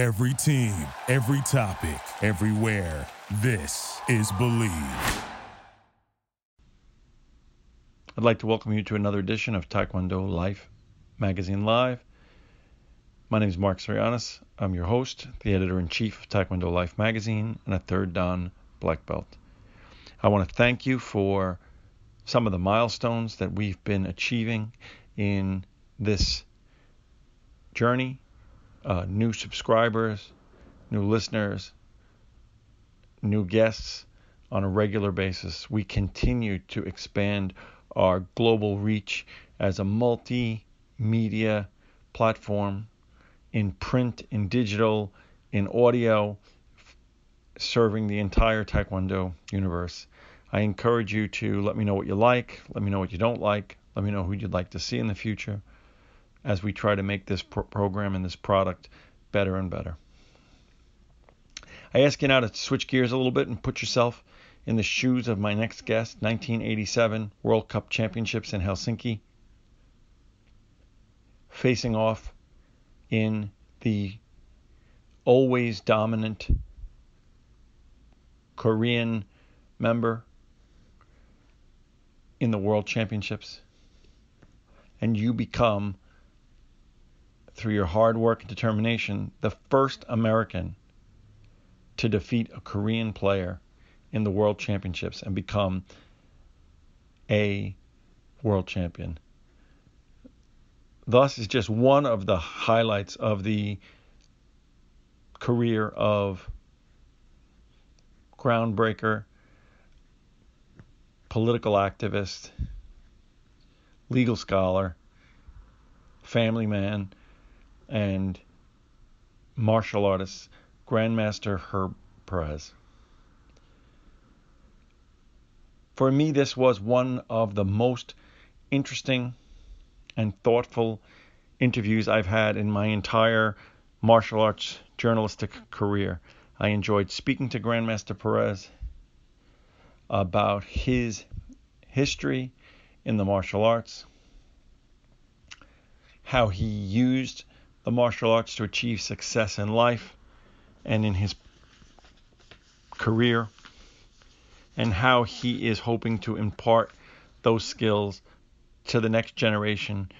Every team, every topic, everywhere. This is Believe. I'd like to welcome you to another edition of Taekwondo Life Magazine Live. My name is Mark Sorianis. I'm your host, the editor in chief of Taekwondo Life Magazine, and a third Dan black belt. I want to thank you for some of the milestones that we've been achieving in this journey uh, new subscribers, new listeners, new guests on a regular basis. We continue to expand our global reach as a multimedia platform in print, in digital, in audio, serving the entire Taekwondo universe. I encourage you to let me know what you like, let me know what you don't like, let me know who you'd like to see in the future as we try to make this pro- program and this product better and better. I ask you now to switch gears a little bit and put yourself in the shoes of my next guest, 1987 World Cup Championships in Helsinki, facing off in the always dominant Korean member in the World Championships, and you become through your hard work and determination, the first American to defeat a Korean player in the World Championships and become a world champion. Thus is just one of the highlights of the career of groundbreaker, political activist, legal scholar, family man, and martial artist, Grandmaster Herb Perez. For me, this was one of the most interesting and thoughtful interviews I've had in my entire martial arts journalistic career. I enjoyed speaking to Grandmaster Perez about his history in the martial arts, how he used the martial arts to achieve success in life and in his career, and how he is hoping to impart those skills to the next generation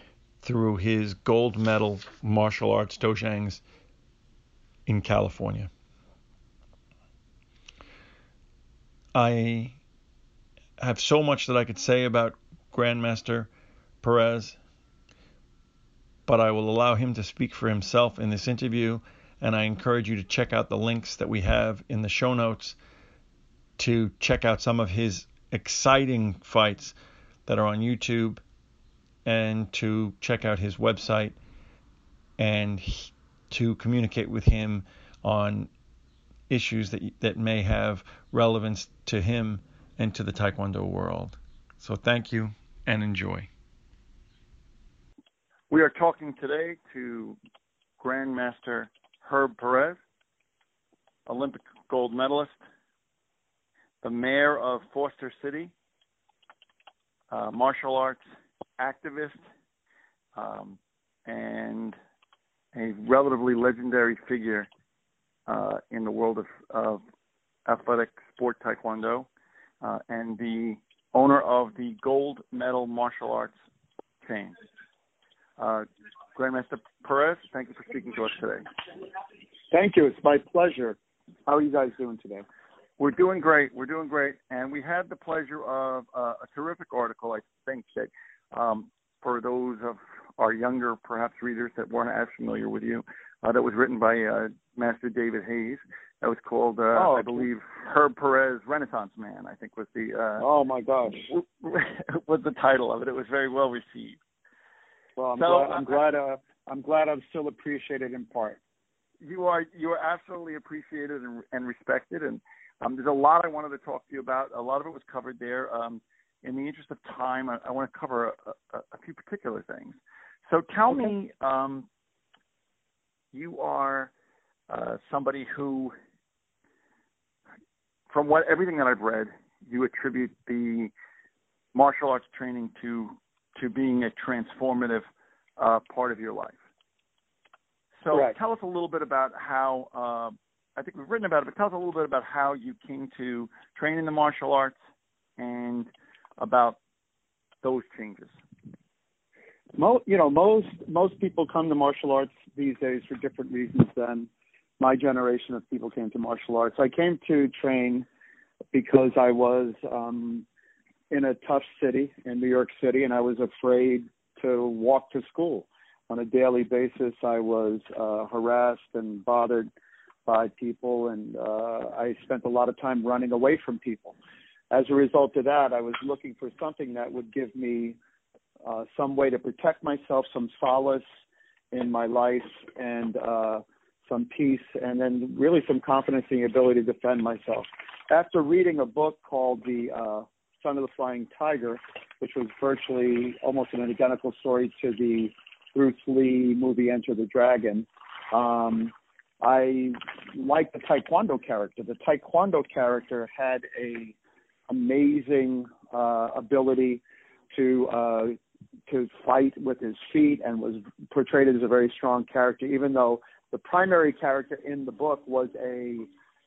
through his gold medal martial arts dojangs in California. I have so much that I could say about Grandmaster Perez but I will allow him to speak for himself in this interview. And I encourage you to check out the links that we have in the show notes to check out some of his exciting fights that are on YouTube and to check out his website and to communicate with him on issues that that may have relevance to him and to the taekwondo world. So thank you and enjoy. We are talking today to Grandmaster Herb Perez, Olympic gold medalist, the mayor of Foster City, uh, martial arts activist, um, and a relatively legendary figure uh, in the world of, of athletic sport taekwondo, uh, and the owner of the gold medal martial arts chain. Uh, Grandmaster Perez, thank you for speaking to us today. Thank you. It's my pleasure. How are you guys doing today? We're doing great. We're doing great. And we had the pleasure of uh, a terrific article, I think, that um, for those of our younger, perhaps, readers that weren't as familiar with you, uh, that was written by uh, Master David Hayes. That was called, uh, oh, I believe, Herb Perez Renaissance Man. I think was the. Uh, oh my gosh! was the title of it? It was very well received. Well, I'm so, glad. I'm glad. Uh, I'm glad I'm still appreciated in part. You are. You are absolutely appreciated and, and respected, and um, there's a lot I wanted to talk to you about. A lot of it was covered there. Um, in the interest of time, I, I want to cover a, a, a, few particular things. So, tell okay. me. Um, you are uh, somebody who, from what everything that I've read, you attribute the martial arts training to to being a transformative uh, part of your life. So Correct. tell us a little bit about how. Uh, I think we've written about it, but tell us a little bit about how you came to train in the martial arts and about those changes. Mo, you know, most most people come to martial arts these days for different reasons than my generation of people came to martial arts. I came to train because I was um, in a tough city in New York City, and I was afraid to walk to school on a daily basis. I was uh, harassed and bothered by people, and uh, I spent a lot of time running away from people. As a result of that, I was looking for something that would give me uh, some way to protect myself, some solace in my life, and uh, some peace, and then really some confidence in the ability to defend myself. After reading a book called The uh, Son of the Flying Tiger, which was virtually almost an identical story to the Bruce Lee movie Enter the Dragon, um, I liked the Taekwondo character. The Taekwondo character had a amazing uh, ability to uh, to fight with his feet and was portrayed as a very strong character, even though the primary character in the book was a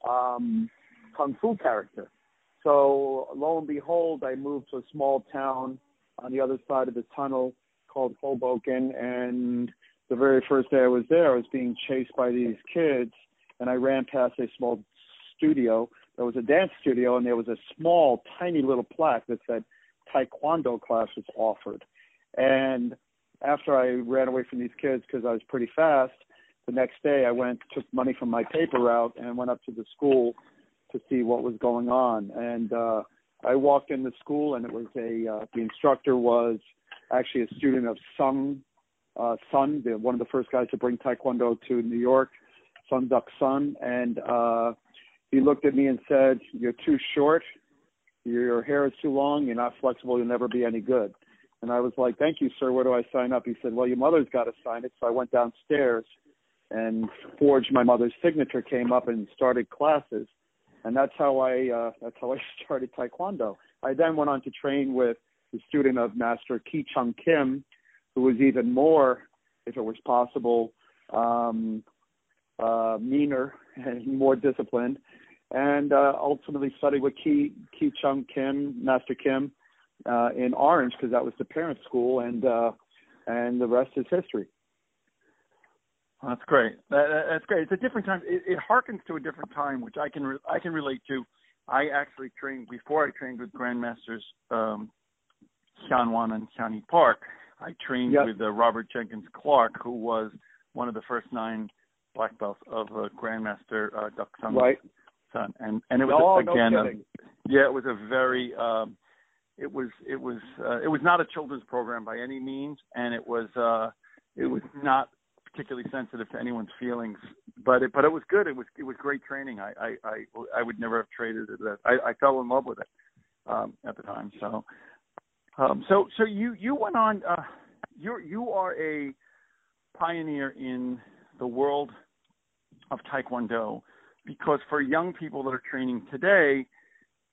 um, kung fu character. So lo and behold, I moved to a small town on the other side of the tunnel called Hoboken, and the very first day I was there, I was being chased by these kids, and I ran past a small studio. There was a dance studio, and there was a small, tiny little plaque that said Taekwondo classes offered. And after I ran away from these kids because I was pretty fast, the next day I went, took money from my paper route, and went up to the school to see what was going on. And uh, I walked in the school, and it was a uh, the instructor was actually a student of Sung uh, Sun, the, one of the first guys to bring Taekwondo to New York, Sun Duck Sun, and uh, he looked at me and said, "You're too short. Your hair is too long. You're not flexible. You'll never be any good." And I was like, "Thank you, sir. Where do I sign up?" He said, "Well, your mother's got to sign it." So I went downstairs and forged my mother's signature. Came up and started classes, and that's how I uh, that's how I started Taekwondo. I then went on to train with the student of Master Ki Chung Kim, who was even more, if it was possible, um, uh, meaner and more disciplined, and uh, ultimately studied with Ki Ki Chung Kim, Master Kim, uh, in Orange because that was the parent school, and uh, and the rest is history. That's great. That, that's great. It's a different time. It, it harkens to a different time, which I can re- I can relate to. I actually trained before I trained with grandmasters um, Yeon Hwan and Hyun Park. I trained yep. with uh, Robert Jenkins Clark, who was one of the first nine black belts of uh, Grandmaster uh, Duck Sun. Right. Son, and and it was no, again, no a, yeah, it was a very, um, it was it was uh, it was not a children's program by any means, and it was uh, it was not particularly sensitive to anyone's feelings, but it but it was good. It was it was great training. I I I, I would never have traded it. I I fell in love with it um, at the time. So um, so so you you went on. Uh, you you are a pioneer in the world of Taekwondo because for young people that are training today,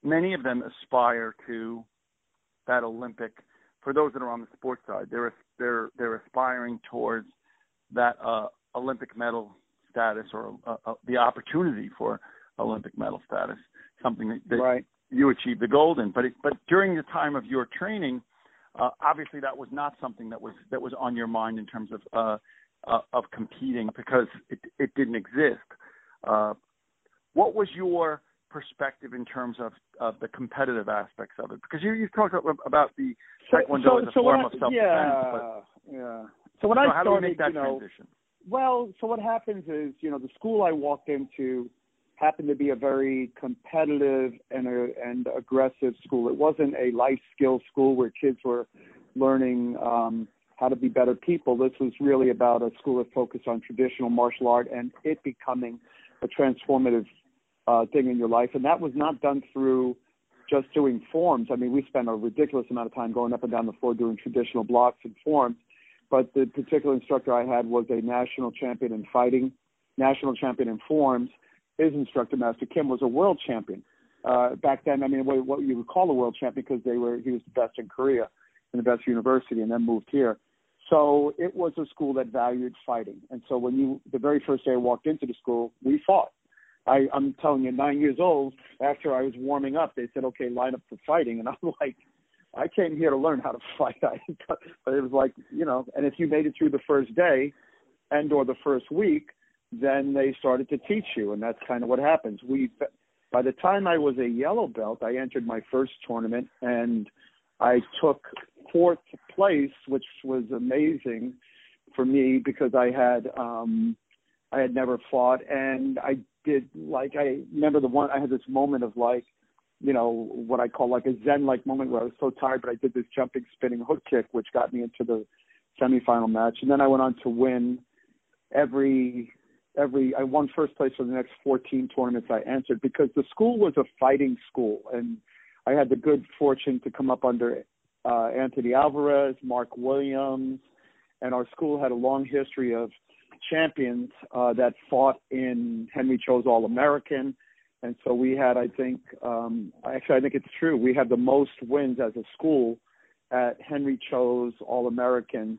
many of them aspire to that Olympic. For those that are on the sports side, they're they're they're aspiring towards that uh, Olympic medal status or uh, uh, the opportunity for Olympic medal status, something that, that right you achieved the golden. But it, but during the time of your training, uh, obviously that was not something that was that was on your mind in terms of uh, uh, of competing because it it didn't exist. Uh, what was your perspective in terms of, of the competitive aspects of it? Because you you talked about the taekwondo so, as a so form I, of self defense. Yeah, but, yeah. So when so I how started, do we make that you know, transition? well, so what happens is, you know, the school I walked into happened to be a very competitive and a, and aggressive school. It wasn't a life skill school where kids were learning um, how to be better people. This was really about a school that focused on traditional martial art and it becoming a transformative uh, thing in your life. And that was not done through just doing forms. I mean, we spent a ridiculous amount of time going up and down the floor doing traditional blocks and forms. But the particular instructor I had was a national champion in fighting, national champion in forms, his instructor, Master Kim, was a world champion. Uh, back then, I mean, what, what you would call a world champion because they were he was the best in Korea in the best university, and then moved here. So it was a school that valued fighting. And so when you, the very first day I walked into the school, we fought. I, I'm telling you, nine years old, after I was warming up, they said, okay, line up for fighting. And I'm like, I came here to learn how to fight. I, but it was like, you know, and if you made it through the first day and or the first week, then they started to teach you. And that's kind of what happens. We, by the time I was a yellow belt, I entered my first tournament and I took fourth place, which was amazing for me because I had um I had never fought and I did like I remember the one I had this moment of like you know what I call like a zen like moment where I was so tired but I did this jumping spinning hook kick which got me into the semifinal match and then I went on to win every every I won first place for the next 14 tournaments I entered because the school was a fighting school and I had the good fortune to come up under uh, Anthony Alvarez, Mark Williams, and our school had a long history of champions uh, that fought in Henry Cho's All American. And so we had, I think, um, actually, I think it's true. We had the most wins as a school at Henry Cho's All American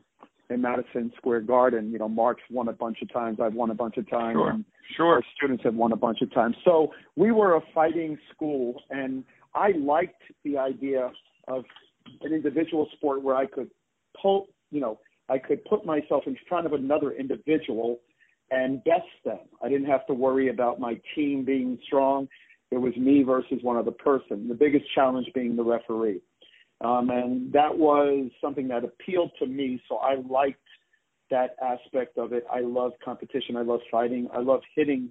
in Madison Square Garden. You know, Mark's won a bunch of times. I've won a bunch of times. Sure. Sure. our students have won a bunch of times. So we were a fighting school, and I liked the idea of an individual sport where I could pull, you know, I could put myself in front of another individual and best them. I didn't have to worry about my team being strong. It was me versus one other person. The biggest challenge being the referee. Um, and that was something that appealed to me. So I liked that aspect of it. I love competition. I love fighting. I love hitting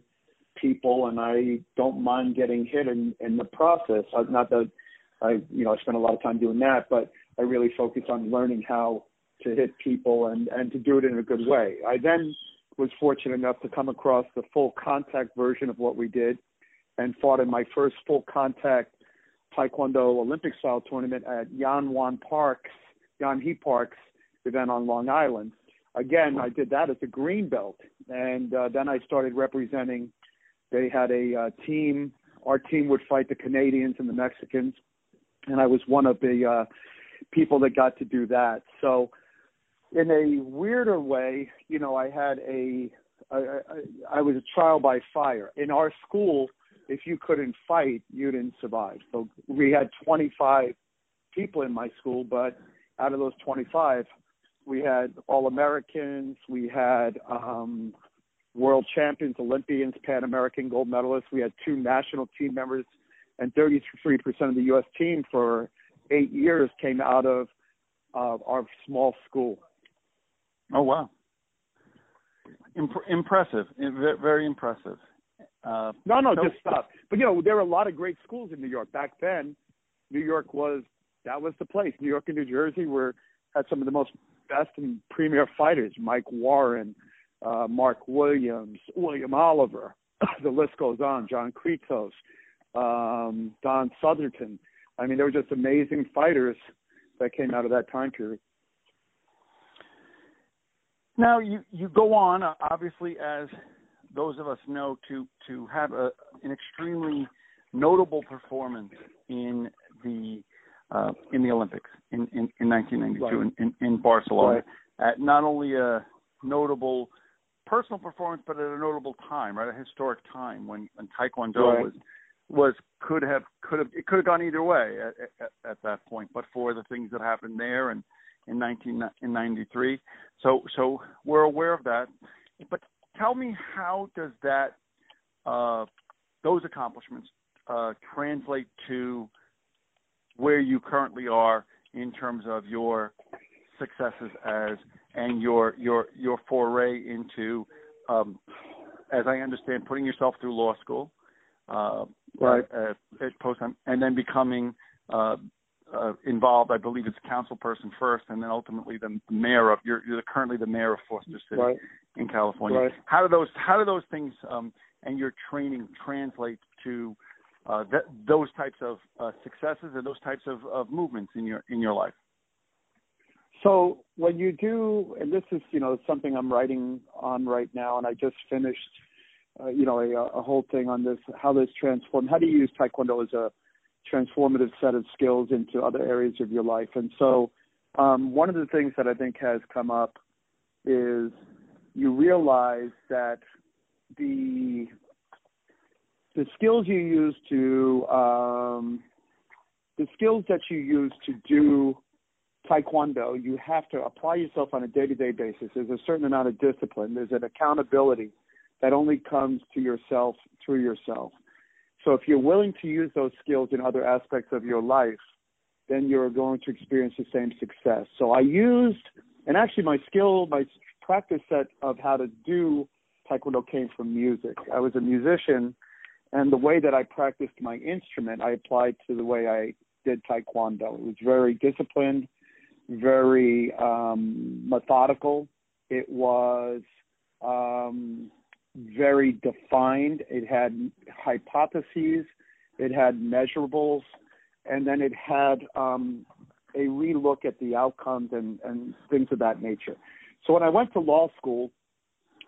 people, and I don't mind getting hit in, in the process. I, not that I, you know, I spent a lot of time doing that, but I really focus on learning how to hit people and and to do it in a good way. I then was fortunate enough to come across the full contact version of what we did, and fought in my first full contact Taekwondo Olympic style tournament at Yeon Hwan Parks, Yeon Hee Parks event on Long Island. Again, I did that as a green belt, and uh, then I started representing. They had a uh, team. Our team would fight the Canadians and the Mexicans, and I was one of the uh, people that got to do that. So, in a weirder way, you know, I had a, I, I, I was a trial by fire in our school. If you couldn't fight, you didn't survive. So we had 25 people in my school, but out of those 25, we had All Americans, we had um, world champions, Olympians, Pan American gold medalists. We had two national team members, and 33% of the U.S. team for eight years came out of uh, our small school. Oh wow. Imp- impressive. Very impressive. Uh, No, no, So- just stop. But you know, there were a lot of great schools in New York back then. New York was that was the place. New York and New Jersey were had some of the most best and premier fighters. Mike Warren, uh, Mark Williams, William Oliver. the list goes on. John Kritos, um, Don Southerton. I mean, they were just amazing fighters that came out of that time period. Now you you go on uh, obviously as those of us know to to have a an extremely notable performance in the uh, in the Olympics in in, in 1992 Right. in, in in Barcelona Right. at not only a notable personal performance but at a notable time right a historic time when when Taekwondo Right. was was could have could have it could have gone either way at, at, at that point but for the things that happened there and in 1993 so so we're aware of that but tell me how does that uh, those accomplishments uh, translate to where you currently are in terms of your successes as and your your your foray into um, as I understand putting yourself through law school uh, Right. uh, at post and then becoming uh, uh, involved. I believe it's council person first, and then ultimately the mayor of. You're, you're currently the mayor of Foster City Right. in California. Right. How do those How do those things um, and your training translate to uh, th- those types of uh, successes and those types of, of movements in your in your life? So when you do, and this is you know something I'm writing on right now, and I just finished, uh, you know, a, a whole thing on this, how this transform, how do you use Taekwondo as a transformative set of skills into other areas of your life, and so um, one of the things that I think has come up is you realize that the the skills you use to um, the skills that you use to do taekwondo, you have to apply yourself on a day-to-day basis. There's a certain amount of discipline. There's an accountability that only comes to yourself through yourself. So if you're willing to use those skills in other aspects of your life, then you're going to experience the same success. So I used, and actually my skill, my practice set of how to do taekwondo came from music. I was a musician, and the way that I practiced my instrument, I applied to the way I did taekwondo. It was very disciplined, very um, methodical. It was um, very defined. It had hypotheses. It had measurables, and then it had um, a relook at the outcomes and, and things of that nature. So when I went to law school,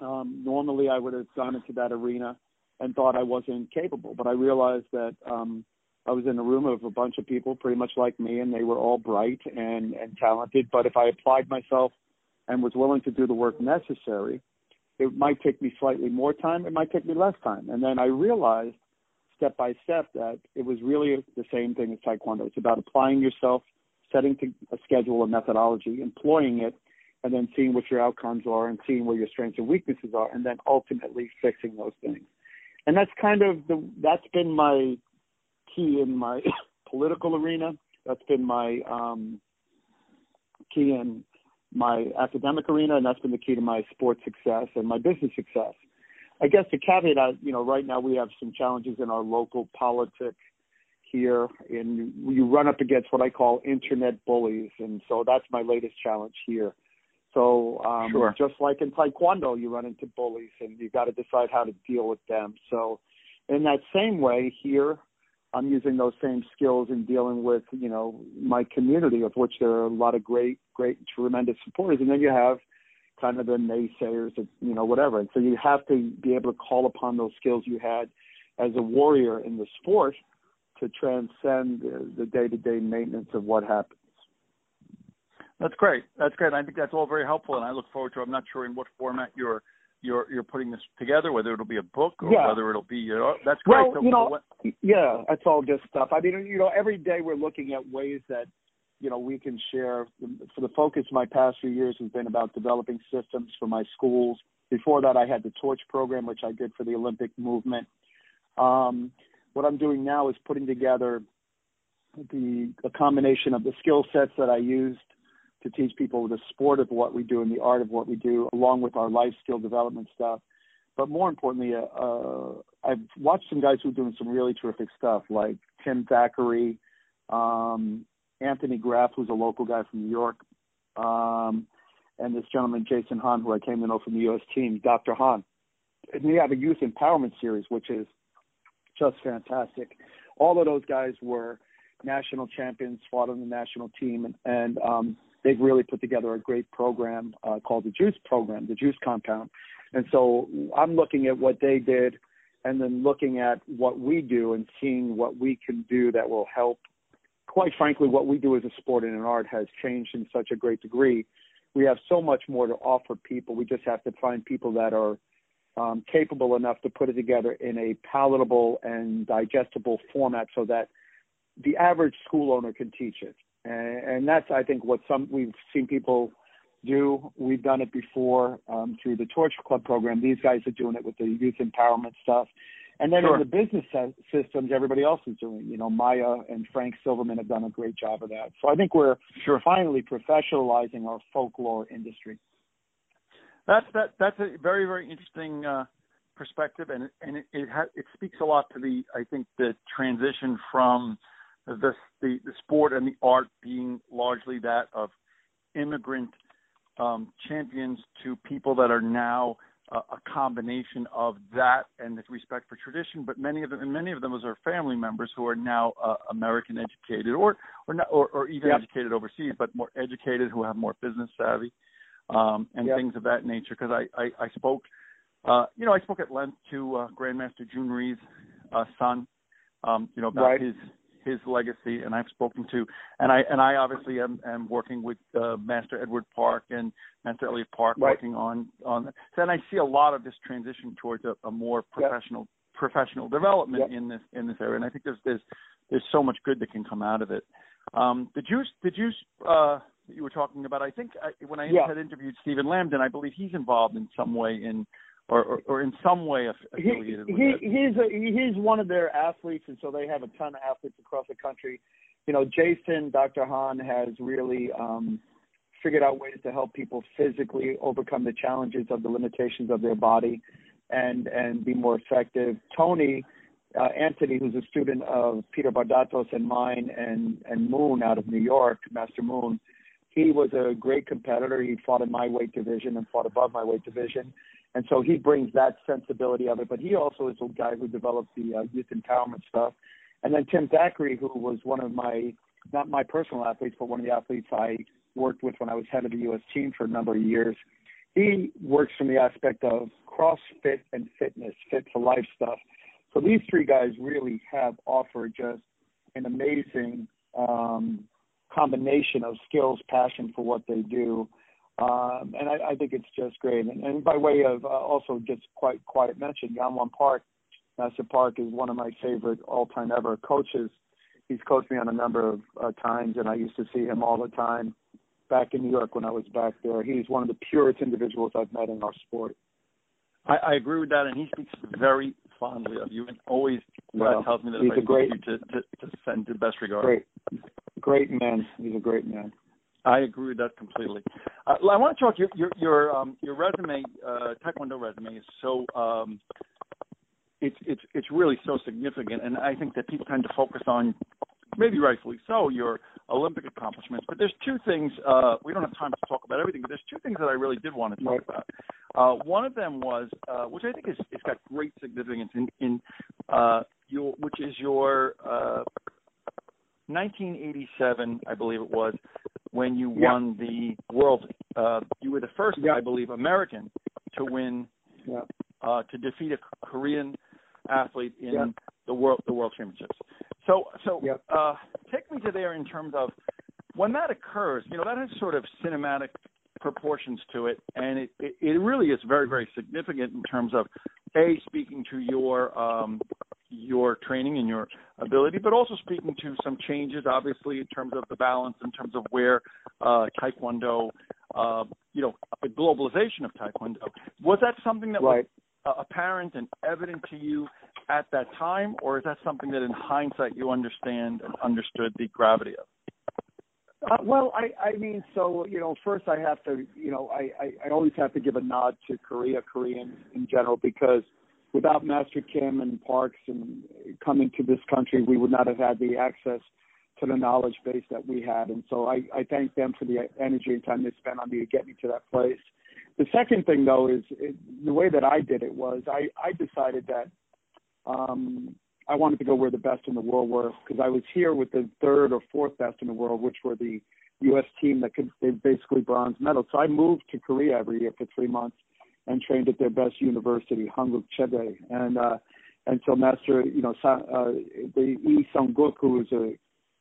um, normally I would have gone into that arena and thought I wasn't capable, but I realized that um, I was in a room of a bunch of people pretty much like me, and they were all bright and, and talented. But if I applied myself and was willing to do the work necessary, it might take me slightly more time, it might take me less time. And then I realized step by step that it was really the same thing as Taekwondo. It's about applying yourself, setting a schedule, a methodology, employing it, and then seeing what your outcomes are and seeing where your strengths and weaknesses are, and then ultimately fixing those things. And that's kind of the that's been my key in my political arena. That's been my um, key in my academic arena, and that's been the key to my sports success and my business success. I guess the caveat, you know, right now we have some challenges in our local politics here, and you run up against what I call internet bullies, and so that's my latest challenge here. So, um, sure. just like in Taekwondo, you run into bullies, and you got to decide how to deal with them. So, in that same way, here I'm using those same skills in dealing with, you know, my community, of which there are a lot of great, great, tremendous supporters, and then you have kind of the naysayers, you know, whatever. And so you have to be able to call upon those skills you had as a warrior in the sport to transcend the day-to-day maintenance of what happens. That's great. That's great. I think that's all very helpful, and I look forward to. I'm not sure in what format you're you're you're putting this together, whether it'll be a book or yeah. whether it'll be you know that's great. Well, so, you know, what, yeah, that's all good stuff. I mean, you know, every day we're looking at ways that you know we can share. For the focus, my past few years has been about developing systems for my schools. Before that, I had the Torch program, which I did for the Olympic movement. Um, what I'm doing now is putting together the a combination of the skill sets that I used to teach people the sport of what we do and the art of what we do, along with our life skill development stuff. But more importantly, uh, uh, I've watched some guys who are doing some really terrific stuff, like Tim Thackeray, um, Anthony Graff, who's a local guy from New York, um, and this gentleman Jason Hahn, who I came to know from the U.S. team, Dr. Hahn. And we have a youth empowerment series, which is just fantastic. All of those guys were national champions, fought on the national team, and, and um, they've really put together a great program uh, called the Juice Program, the Juice Compound. And so I'm looking at what they did and then looking at what we do and seeing what we can do that will help. Quite frankly, what we do as a sport and an art has changed in such a great degree. We have so much more to offer people. We just have to find people that are um, capable enough to put it together in a palatable and digestible format so that the average school owner can teach it and, and that's I think what some we've seen people do. We've done it before um, through the Torch Club program. These guys are doing it with the youth empowerment stuff. And then sure. in the business systems, everybody else is doing. You know, Maya and Frank Silverman have done a great job of that. So I think we're sure. finally professionalizing our folklore industry. That's that. That's a very very interesting uh, perspective, and and it it, ha- it speaks a lot to the I think the transition from the, the the sport and the art being largely that of immigrant um, champions to people that are now uh, a combination of that and the respect for tradition. But many of them, and many of them, are family members who are now uh, American educated, or or not, or, or even yep. educated overseas, but more educated, who have more business savvy um, and yep. things of that nature. Because I, I I spoke, uh, you know, I spoke at length to uh, Grandmaster Rhee's uh, son, um, you know, about right. his his legacy, and I've spoken to, and I and I obviously am, am working with uh, Master Edward Park and Master Elliot Park, right. working on on. So and I see a lot of this transition towards a, a more professional yep. professional development yep. in this in this area, and I think there's there's there's so much good that can come out of it. Um, did you did you uh, you were talking about? I think I, when I yeah. had interviewed Stephen Lambdin, I believe he's involved in some way in or, or, or in some way affiliated he, he, He's a, he's one of their athletes, and so they have a ton of athletes across the country. You know, Jason, Dr. Hahn has really um, figured out ways to help people physically overcome the challenges of the limitations of their body, and and be more effective. Tony. Uh, Anthony, who's a student of Peter Bardatos and mine, and and Moon out of New York, Master Moon, he was a great competitor. He fought in my weight division and fought above my weight division. And so he brings that sensibility of it. But he also is a guy who developed the uh, youth empowerment stuff. And then Tim Thackeray, who was one of my, not my personal athletes, but one of the athletes I worked with when I was head of the U.S. team for a number of years. He works from the aspect of CrossFit and fitness, fit for life stuff. So these three guys really have offered just an amazing um, combination of skills, passion for what they do, um, and I, I think it's just great. And, and by way of uh, also just quite quiet mention, Yeon Hwan Park, Master Park is one of my favorite all-time ever coaches. He's coached me on a number of uh, times, and I used to see him all the time back in New York when I was back there. He's one of the purest individuals I've met in our sport. I, I agree with that, and he speaks very fondly of you, and always well, uh, tells me that he's I a great, you to, to, to send the best regards. Great, great man. He's a great man. I agree with that completely. Uh, I want to talk your your your um, your resume, uh, Taekwondo resume is so um, it's it's it's really so significant, and I think that people tend to focus on, maybe rightfully so, your Olympic accomplishments. But there's two things uh, we don't have time to talk about everything, but there's two things that I really did want to talk about. Uh, one of them was, uh, which I think is it's got great significance in in uh, your which is your uh, 1987, I believe it was, when you yeah. won the world. Uh, you were the first, yeah. I believe, American to win yeah. uh, to defeat a Korean athlete in the world the world championships. So so uh, take me to there in terms of when that occurs. You know that has sort of cinematic proportions to it, and it, it, it really is very very significant in terms of a speaking to your um, your training and your ability, but also speaking to some changes, obviously, in terms of the balance, in terms of where uh, Taekwondo, uh, you know, the globalization of Taekwondo. Was that something that right. was uh, apparent and evident to you at that time, or is that something that in hindsight you understand and understood the gravity of? Uh, well, I, I mean, so you know, first I have to, you know, I, I, I always have to give a nod to Korea, Koreans in general, because without Master Kim and Parks and coming to this country, we would not have had the access to the knowledge base that we had. And so I, I thank them for the energy and time they spent on me to get me to that place. The second thing, though, is it, the way that I did it was I, I decided that um, I wanted to go where the best in the world were because I was here with the third or fourth best in the world, which were the U.S. team that could they basically bronze medal. So I moved to Korea every year for three months and trained at their best university, Hanguk Chede. And uh, and so Master, you know, uh, the Lee Sung Guk, who is a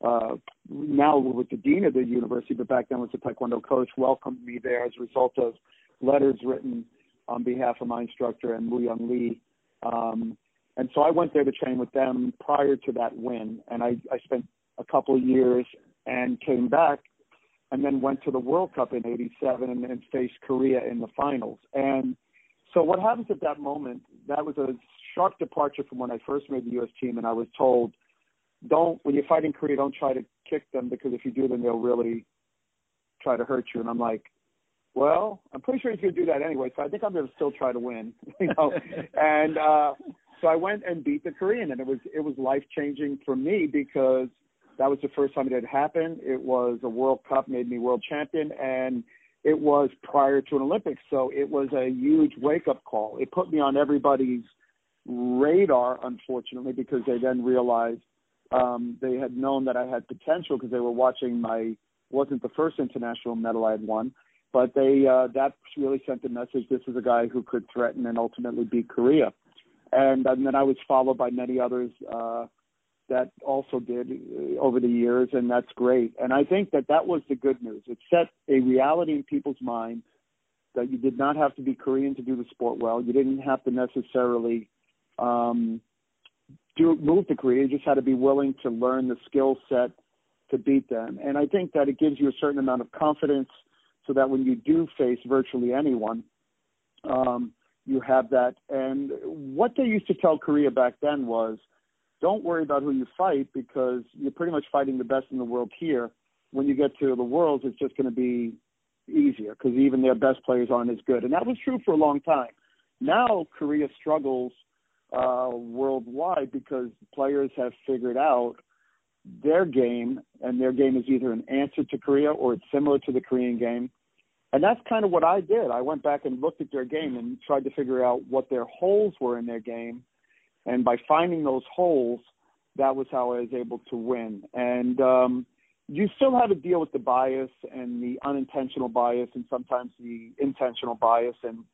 uh, now with the dean of the university, but back then was a Taekwondo coach, welcomed me there as a result of letters written on behalf of my instructor and Mu Young Lee. Um, and so I went there to train with them prior to that win, and I, I spent a couple of years and came back and then went to the World Cup in '87 and, and faced Korea in the finals. And so what happens at that moment? That was a sharp departure from when I first made the U.S. team, and I was told, "Don't when you're fighting Korea, don't try to kick them because if you do, then they'll really try to hurt you." And I'm like, "Well, I'm pretty sure he's going to do that anyway, so I think I'm going to still try to win." you know, and uh, so I went and beat the Korean, and it was it was life changing for me because that was the first time it had happened. It was a World Cup, made me world champion, and it was prior to an Olympics. So it was a huge wake up call. It put me on everybody's radar, unfortunately, because they then realized um, they had known that I had potential because they were watching my wasn't the first international medal I had won, but they uh, that really sent a message. This is a guy who could threaten and ultimately beat Korea, and, and then I was followed by many others. Uh, that also did uh, over the years, and that's great. And I think that that was the good news. It set a reality in people's mind that you did not have to be Korean to do the sport well. You didn't have to necessarily um, do move to Korea. You just had to be willing to learn the skill set to beat them. And I think that it gives you a certain amount of confidence so that when you do face virtually anyone, um, you have that. And what they used to tell Korea back then was, don't worry about who you fight because you're pretty much fighting the best in the world here. When you get to the worlds, it's just going to be easier because even their best players aren't as good. And that was true for a long time. Now Korea struggles uh, worldwide because players have figured out their game, and their game is either an answer to Korea or it's similar to the Korean game. And that's kind of what I did. I went back and looked at their game and tried to figure out what their holes were in their game. And by finding those holes, that was how I was able to win. And um, you still had to deal with the bias and the unintentional bias and sometimes the intentional bias and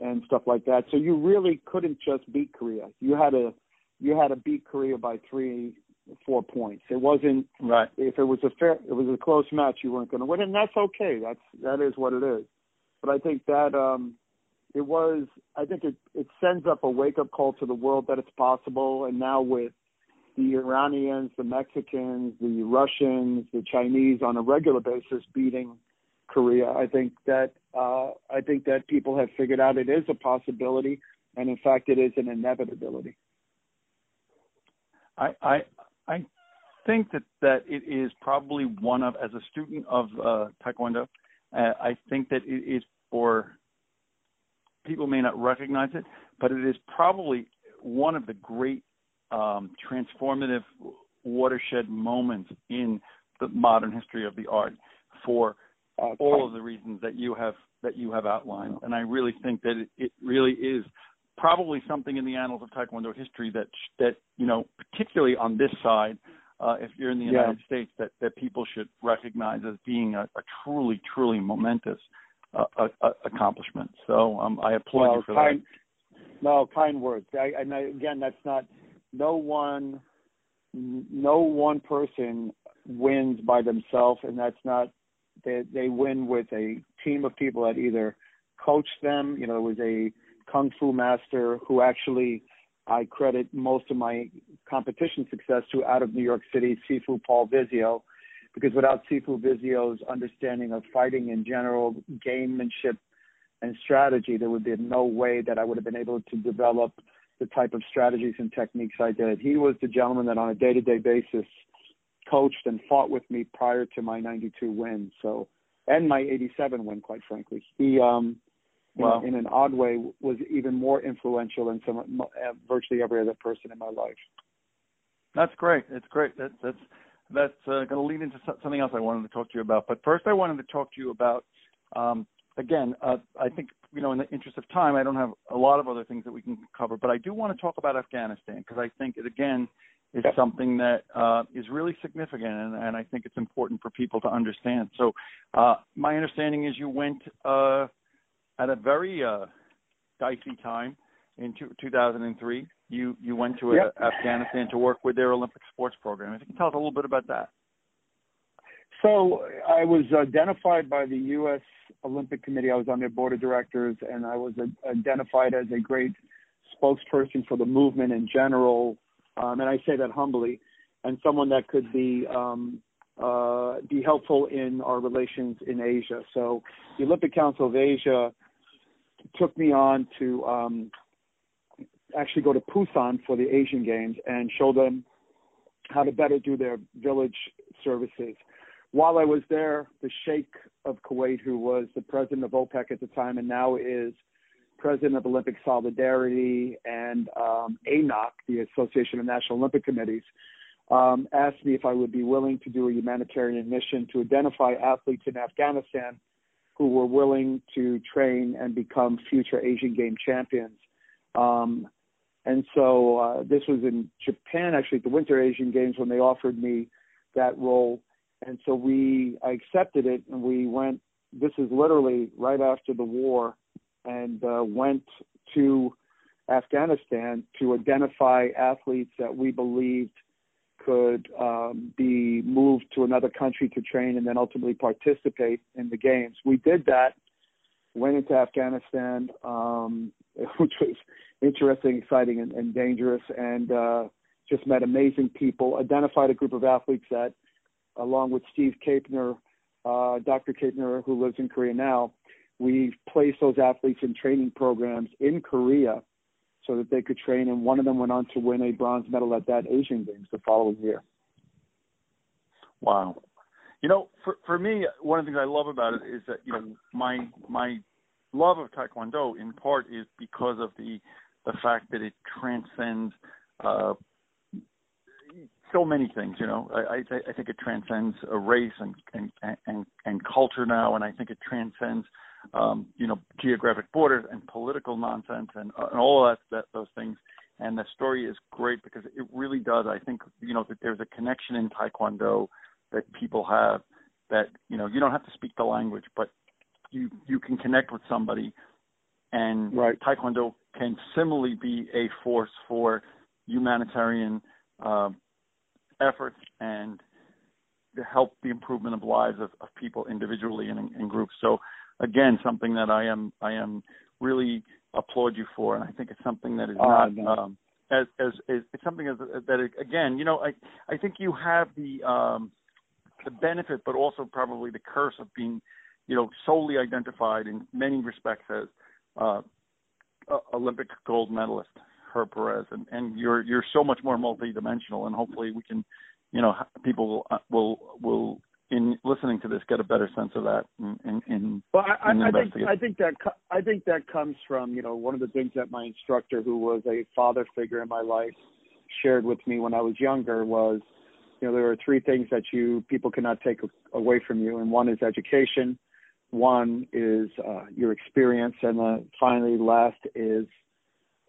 and stuff like that. So you really couldn't just beat Korea. You had to you had to beat Korea by three four points. It wasn't right. If it was a fair, it was a close match. You weren't going to win, and that's okay. That's that is what it is. But I think that um, it was. I think it it sends up a wake up call to the world that it's possible. And now with the Iranians, the Mexicans, the Russians, the Chinese on a regular basis beating Korea, I think that uh, I think that people have figured out it is a possibility, and in fact, it is an inevitability. I, I I think that that it is probably one of, as a student of uh, Taekwondo, uh, I think that it is for people may not recognize it, but it is probably one of the great um, transformative watershed moments in the modern history of the art for uh, all of the reasons that you have that you have outlined. And I really think that it, it really is probably something in the annals of Taekwondo history that that you know, particularly on this side, uh, if you're in the United yeah. States, that that people should recognize as being a, a truly, truly momentous uh, a, a accomplishment. So um, I applaud well, you for kind, that. No, kind words. I, and I, again, that's not no one, no one person wins by themselves, and that's not they they win with a team of people that either coach them. You know, there was a kung fu master who actually I credit most of my competition success to out of New York City, Sifu Paul Vizzio, because without Sifu Vizzio's understanding of fighting in general, gamemanship, and strategy, there would be no way that I would have been able to develop the type of strategies and techniques I did. He was the gentleman that on a day-to-day basis coached and fought with me prior to my 92 win. So, and my 87 win, quite frankly. He, um, well, in, in an odd way, was even more influential than some uh, virtually every other person in my life. That's great. It's great. That, that's that's uh, going to lead into something else I wanted to talk to you about. But first, I wanted to talk to you about um, again. Uh, I think you know, in the interest of time, I don't have a lot of other things that we can cover, but I do want to talk about Afghanistan because I think it again is something that uh, is really significant, and, and, I think it's important for people to understand. So, uh, my understanding is you went uh, at a very uh, dicey time in two, 2003. You you went to yep. Afghanistan to work with their Olympic sports program. If you can tell us a little bit about that. So I was identified by the U.S. Olympic Committee. I was on their board of directors, and I was identified as a great spokesperson for the movement in general. Um, and I say that humbly, and someone that could be um, uh, be helpful in our relations in Asia. So the Olympic Council of Asia took me on to um, actually go to Busan for the Asian Games and show them how to better do their village services. While I was there, the Sheikh of Kuwait, who was the president of OPEC at the time and now is president of Olympic Solidarity and um, ANOC, the Association of National Olympic Committees, um, asked me if I would be willing to do a humanitarian mission to identify athletes in Afghanistan who were willing to train and become future Asian Game champions. Um, and so uh, this was in Japan, actually, at the Winter Asian Games when they offered me that role. And so we, I accepted it, and we went. This is literally right after the war, and uh, went to Afghanistan to identify athletes that we believed could um, be moved to another country to train and then ultimately participate in the games. We did that, went into Afghanistan, um, which was interesting, exciting, and, and dangerous, and uh, just met amazing people. Identified a group of athletes that, along with Steve Capener, uh, Dr. Capener, who lives in Korea now, we placed those athletes in training programs in Korea so that they could train. And one of them went on to win a bronze medal at that Asian Games the following year. Wow. You know, for for me, one of the things I love about it is that you know my my love of Taekwondo in part is because of the the fact that it transcends uh, so many things. You know, I I, I think it transcends a race and, and and and culture now, and I think it transcends um, you know, geographic borders and political nonsense and, uh, and all that, that those things. And the story is great because it really does. I think you know that there's a connection in Taekwondo that people have that you know you don't have to speak the language, but you you can connect with somebody, and right. Taekwondo can similarly be a force for humanitarian uh, efforts and to help the improvement of lives of, of people individually and in, in groups. So again something that I am I am really applaud you for, and I think it's something that is oh, not no. um, as, as as it's something as, that again, you know, I I think you have the um, the benefit, but also probably the curse of being, you know, solely identified in many respects as uh, Olympic gold medalist Herb Perez, and and you're you're so much more multidimensional, and hopefully we can, you know, people will uh, will will in listening to this get a better sense of that in, in, in well I, in I think I think that I think that comes from you know one of the things that my instructor who was a father figure in my life shared with me when I was younger was you know there are three things that you people cannot take away from you and one is education one is uh, your experience and uh, finally last is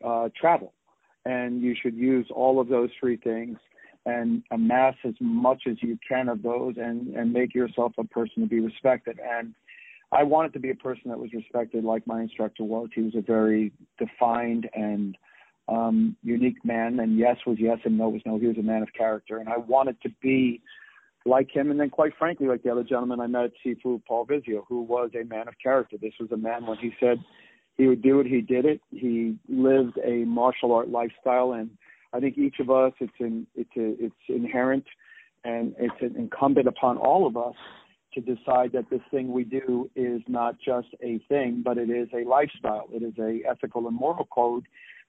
uh, travel and you should use all of those three things and amass as much as you can of those and and make yourself a person to be respected and I wanted to be a person that was respected like my instructor was. He was a very defined and um, unique man, and yes was yes and no was no. He was a man of character, and I wanted to be like him. And then, quite frankly, like the other gentleman I met at Sifu, Paul Vizzio, who was a man of character. This was a man when he said he would do it, he did it. He lived a martial art lifestyle, and I think each of us, it's in, it's a, it's inherent, and it's incumbent upon all of us to decide that this thing we do is not just a thing, but it is a lifestyle. It is a ethical and moral code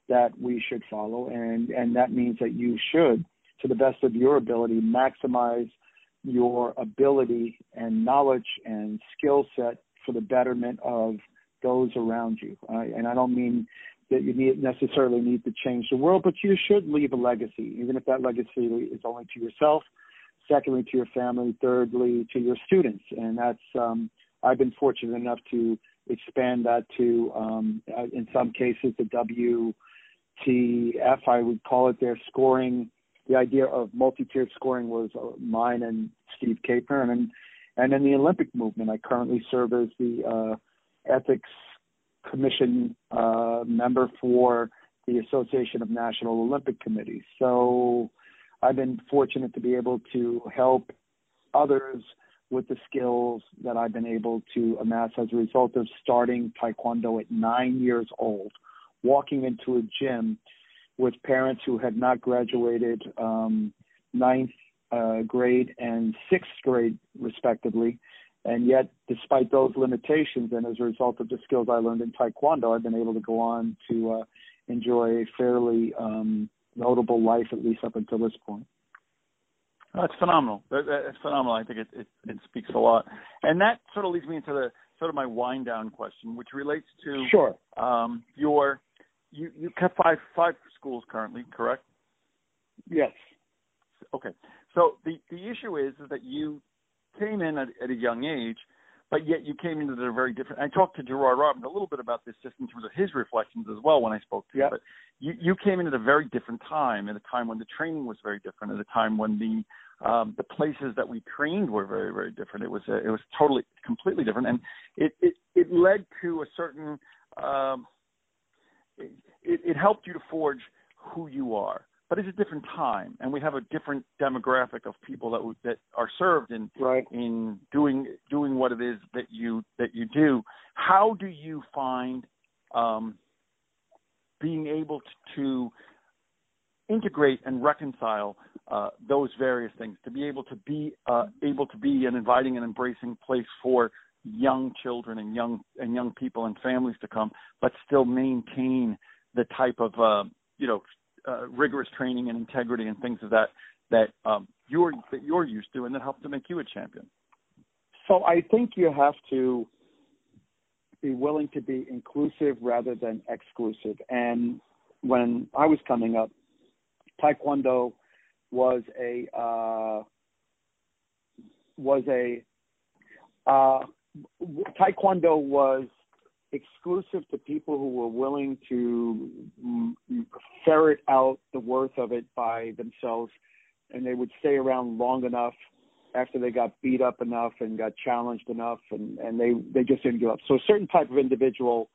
that we should follow, and and that means that you should, to the best of your ability, maximize your ability and knowledge and skill set for the betterment of those around you. Uh, and I don't mean that you need necessarily need to change the world, but you should leave a legacy, even if that legacy is only to yourself. Secondly, to your family. Thirdly, to your students, and that's um, I've been fortunate enough to expand that to, um, uh, in some cases, the WTF I would call it. Their scoring. The idea of multi-tiered scoring was uh, mine and Steve Capener, and and in the Olympic movement, I currently serve as the uh, ethics commission uh, member for the Association of National Olympic Committees. So I've been fortunate to be able to help others with the skills that I've been able to amass as a result of starting Taekwondo at nine years old, walking into a gym with parents who had not graduated um, ninth uh, grade and sixth grade, respectively, and yet, despite those limitations, and as a result of the skills I learned in Taekwondo, I've been able to go on to uh, enjoy a fairly um, notable life, at least up until this point. That's phenomenal. That, that's phenomenal. I think it, it, it speaks a lot, and that sort of leads me into the sort of my wind down question, which relates to sure um, your you you have five five schools currently, correct? Yes. Okay. So the the issue is, is that you came in at, at a young age, but yet you came into a very different. I talked to Gerard Robbins a little bit about this just in terms of his reflections as well when I spoke to yep. him. But you, you came in at a very different time, at a time when the training was very different, at a time when the um, the places that we trained were very very different. It was a, it was totally completely different, and it it, it led to a certain. Um, it, it helped you to forge who you are but it's a different time, and we have a different demographic of people that that are served in right. in doing doing what it is that you that you do. How do you find um, being able to, to integrate and reconcile uh, those various things to be able to be uh, able to be an inviting and embracing place for young children and young and young people and families to come, but still maintain the type of uh, you know uh, rigorous training and integrity and things of that that um, you're that you're used to and that help to make you a champion. So I think you have to be willing to be inclusive rather than exclusive. And when I was coming up, Taekwondo was a uh, was a uh, Taekwondo was exclusive to people who were willing to ferret out the worth of it by themselves, and they would stay around long enough after they got beat up enough and got challenged enough, and and they they just didn't give up. So a certain type of individual,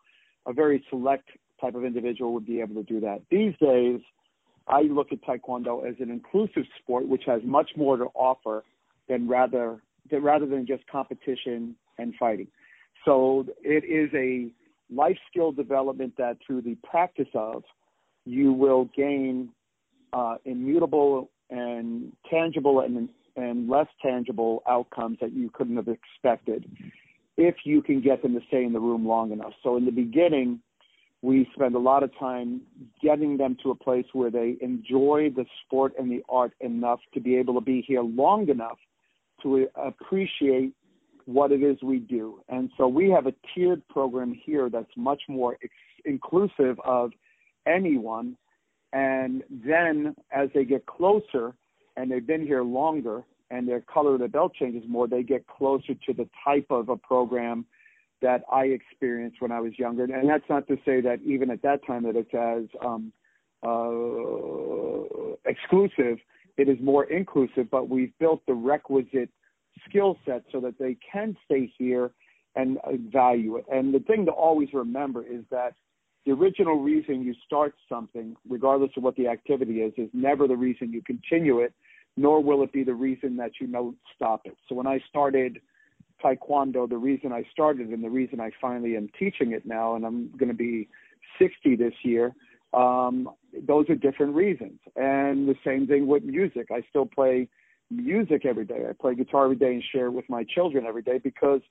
a very select type of individual, would be able to do that. These days, I look at Taekwondo as an inclusive sport, which has much more to offer than rather than rather than just competition and fighting. So it is a life skill development that through the practice of you will gain uh, immutable and tangible and and less tangible outcomes that you couldn't have expected if you can get them to stay in the room long enough. So in the beginning, we spend a lot of time getting them to a place where they enjoy the sport and the art enough to be able to be here long enough to appreciate what it is we do. And so we have a tiered program here that's much more ex- inclusive of anyone. And then as they get closer and they've been here longer and their color of the belt changes more, they get closer to the type of a program that I experienced when I was younger. And that's not to say that even at that time that it's as um, uh, exclusive. It is more inclusive, but we've built the requisite skill set so that they can stay here and value it. And the thing to always remember is that the original reason you start something, regardless of what the activity is, is never the reason you continue it, nor will it be the reason that you don't stop it. So when I started Taekwondo, the reason I started and the reason I finally am teaching it now, and I'm going to be 60 this year, um, those are different reasons. And the same thing with music. I still play music every day. I play guitar every day and share it with my children every day because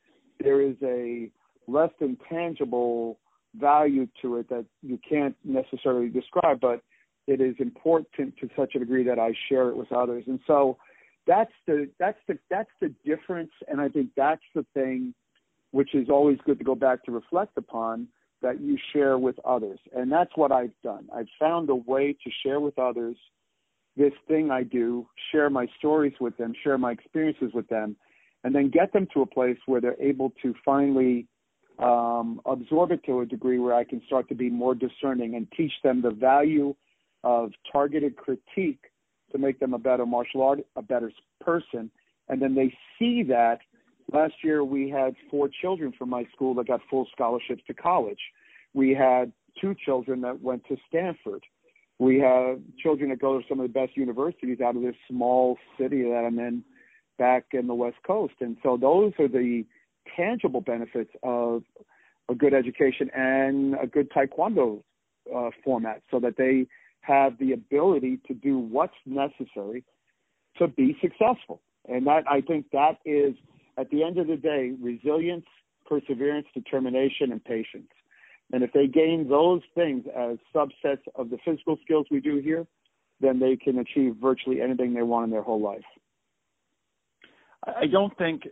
there is a less than tangible value to it that you can't necessarily describe, but it is important to such a degree that I share it with others. And so that's the that's the that's the difference and I think that's the thing which is always good to go back to reflect upon that you share with others. And that's what I've done. I've found a way to share with others this thing I do, share my stories with them, share my experiences with them, and then get them to a place where they're able to finally um, absorb it to a degree where I can start to be more discerning and teach them the value of targeted critique to make them a better martial art, a better person. And then they see that. Last year, we had four children from my school that got full scholarships to college. We had two children that went to Stanford we have children that go to some of the best universities out of this small city that I'm in back in the West Coast. And so those are the tangible benefits of a good education and a good taekwondo uh, format so that they have the ability to do what's necessary to be successful. And that I think that is at the end of the day resilience, perseverance, determination and patience. And if they gain those things as subsets of the physical skills we do here, then they can achieve virtually anything they want in their whole life. I don't think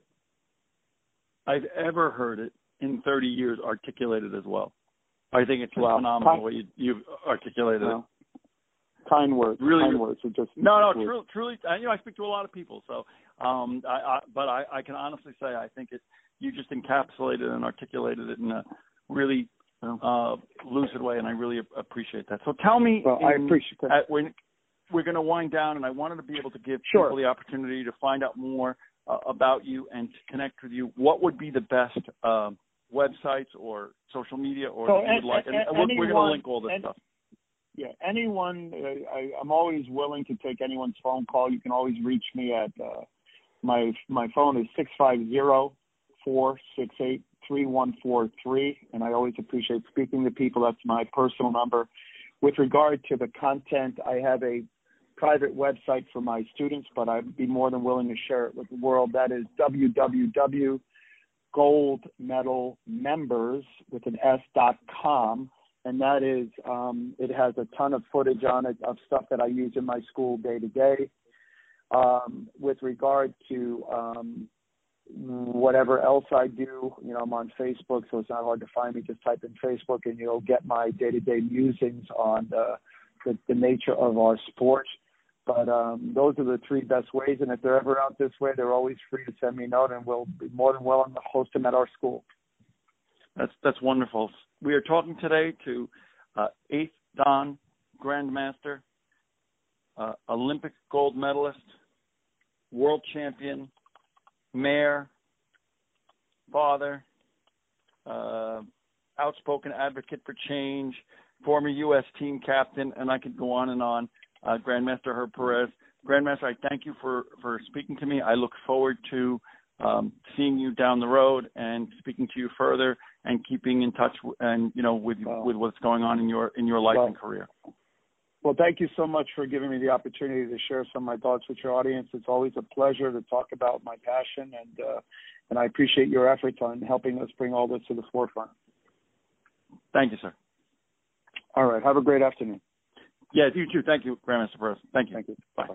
I've ever heard it in 30 years articulated as well. I think it's well, phenomenal kind, way you, you've articulated it. Kind words, really, kind words. just no, no, truly, truly. You know, I speak to a lot of people, so um, I, I, but I, I can honestly say I think it. You just encapsulated and articulated it in a really uh, it away, and I really appreciate that. So tell me, well, in, I appreciate that. At, when we're going to wind down, and I wanted to be able to give sure. people the opportunity to find out more uh, about you and to connect with you. What would be the best uh, websites or social media, or so would like? And, and we're, we're going to link all this stuff. yeah, anyone. Uh, I, I'm always willing to take anyone's phone call. You can always reach me at uh, my my phone is six five zero four six eight three one four three, and I always appreciate speaking to people. That's my personal number. With regard to the content, I have a private website for my students, but I'd be more than willing to share it with the world. That is www.goldmedalmembers with an S dot com and that is um, it has a ton of footage on it of stuff that I use in my school day to day. Um, with regard to um, whatever else I do, you know, I'm on Facebook, so it's not hard to find me. Just type in Facebook, and you'll get my day to day musings on the, the, the nature of our sport. But um, those are the three best ways, and if they're ever out this way, they're always free to send me a note, and we'll be more than willing to host them at our school. That's that's wonderful we are talking today to uh, eighth Dan Grandmaster, uh, Olympic gold medalist, world champion, mayor, father, uh, outspoken advocate for change, former U.S. team captain, and I could go on and on. Uh, Grandmaster Herb Perez. Grandmaster, I thank you for, for speaking to me. I look forward to um, seeing you down the road and speaking to you further and keeping in touch and you know with well, with what's going on in your in your life and career. Well, thank you so much for giving me the opportunity to share some of my thoughts with your audience. It's always a pleasure to talk about my passion, and uh, and I appreciate your efforts on helping us bring all this to the forefront. Thank you, sir. All right. Have a great afternoon. Yeah, you too. Thank you, Grandmaster Perez. Thank you. Thank you. Bye. Bye.